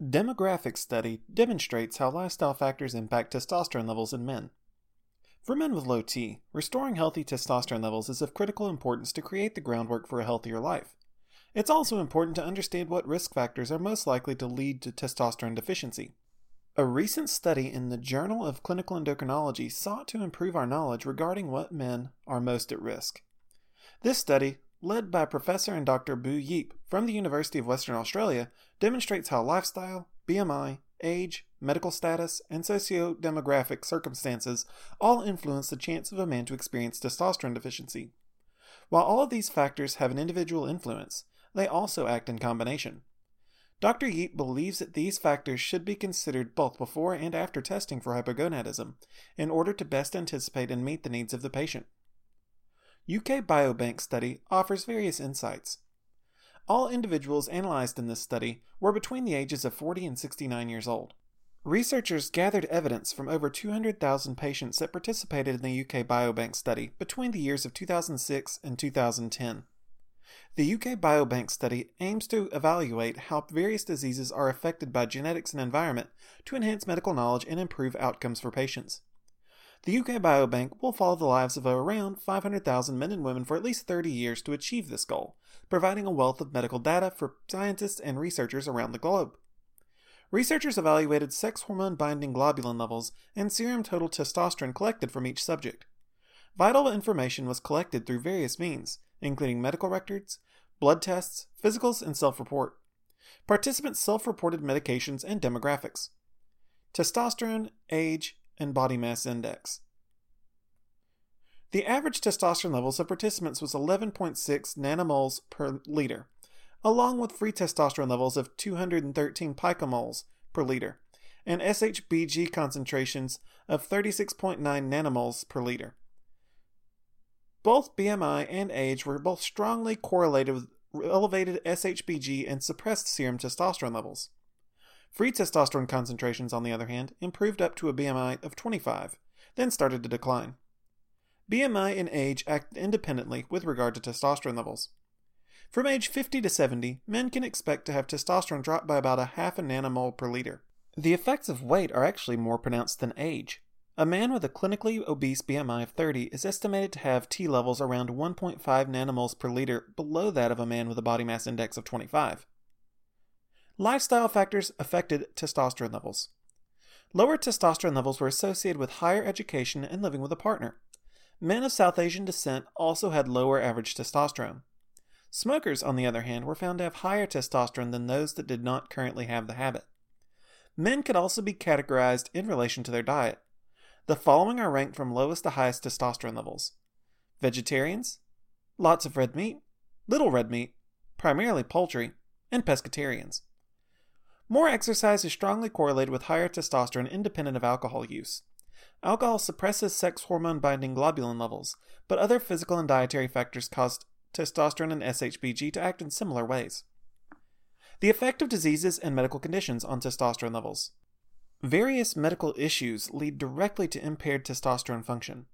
Demographic study demonstrates how lifestyle factors impact testosterone levels in men. For men with low T, restoring healthy testosterone levels is of critical importance to create the groundwork for a healthier life. It's also important to understand what risk factors are most likely to lead to testosterone deficiency. A recent study in the Journal of Clinical Endocrinology sought to improve our knowledge regarding what men are most at risk. This study led by Professor and Dr. Bu Yeap from the University of Western Australia, demonstrates how lifestyle, BMI, age, medical status, and socio-demographic circumstances all influence the chance of a man to experience testosterone deficiency. While all of these factors have an individual influence, they also act in combination. Dr. Yeap believes that these factors should be considered both before and after testing for hypogonadism in order to best anticipate and meet the needs of the patient. UK Biobank study offers various insights. All individuals analyzed in this study were between the ages of 40 and 69 years old. Researchers gathered evidence from over 200,000 patients that participated in the UK Biobank study between the years of 2006 and 2010. The UK Biobank study aims to evaluate how various diseases are affected by genetics and environment to enhance medical knowledge and improve outcomes for patients. The UK Biobank will follow the lives of around 500,000 men and women for at least 30 years to achieve this goal, providing a wealth of medical data for scientists and researchers around the globe. Researchers evaluated sex hormone binding globulin levels and serum total testosterone collected from each subject. Vital information was collected through various means, including medical records, blood tests, physicals, and self report. Participants self reported medications and demographics. Testosterone, age, and body mass index. The average testosterone levels of participants was 11.6 nanomoles per liter, along with free testosterone levels of 213 picomoles per liter, and SHBG concentrations of 36.9 nanomoles per liter. Both BMI and age were both strongly correlated with elevated SHBG and suppressed serum testosterone levels. Free testosterone concentrations, on the other hand, improved up to a BMI of 25, then started to decline. BMI and age act independently with regard to testosterone levels. From age 50 to 70, men can expect to have testosterone drop by about a half a nanomole per liter. The effects of weight are actually more pronounced than age. A man with a clinically obese BMI of 30 is estimated to have T levels around 1.5 nanomoles per liter below that of a man with a body mass index of 25. Lifestyle factors affected testosterone levels. Lower testosterone levels were associated with higher education and living with a partner. Men of South Asian descent also had lower average testosterone. Smokers, on the other hand, were found to have higher testosterone than those that did not currently have the habit. Men could also be categorized in relation to their diet. The following are ranked from lowest to highest testosterone levels vegetarians, lots of red meat, little red meat, primarily poultry, and pescatarians. More exercise is strongly correlated with higher testosterone independent of alcohol use. Alcohol suppresses sex hormone binding globulin levels, but other physical and dietary factors cause testosterone and SHBG to act in similar ways. The effect of diseases and medical conditions on testosterone levels. Various medical issues lead directly to impaired testosterone function.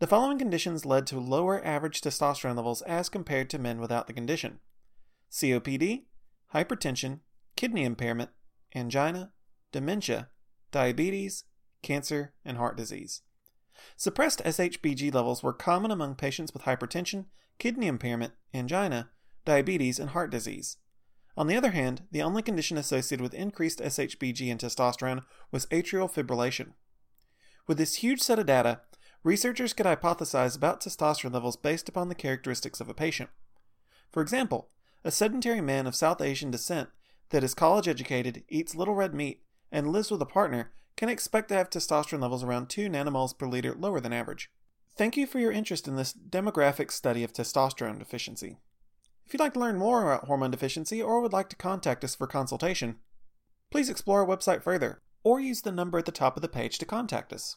The following conditions led to lower average testosterone levels as compared to men without the condition COPD, hypertension, kidney impairment, angina, dementia, diabetes, cancer, and heart disease. Suppressed SHBG levels were common among patients with hypertension, kidney impairment, angina, diabetes, and heart disease. On the other hand, the only condition associated with increased SHBG and testosterone was atrial fibrillation. With this huge set of data, researchers could hypothesize about testosterone levels based upon the characteristics of a patient. For example, a sedentary man of South Asian descent that is college educated, eats little red meat, and lives with a partner can expect to have testosterone levels around 2 nanomoles per liter lower than average. Thank you for your interest in this demographic study of testosterone deficiency. If you'd like to learn more about hormone deficiency or would like to contact us for consultation, please explore our website further or use the number at the top of the page to contact us.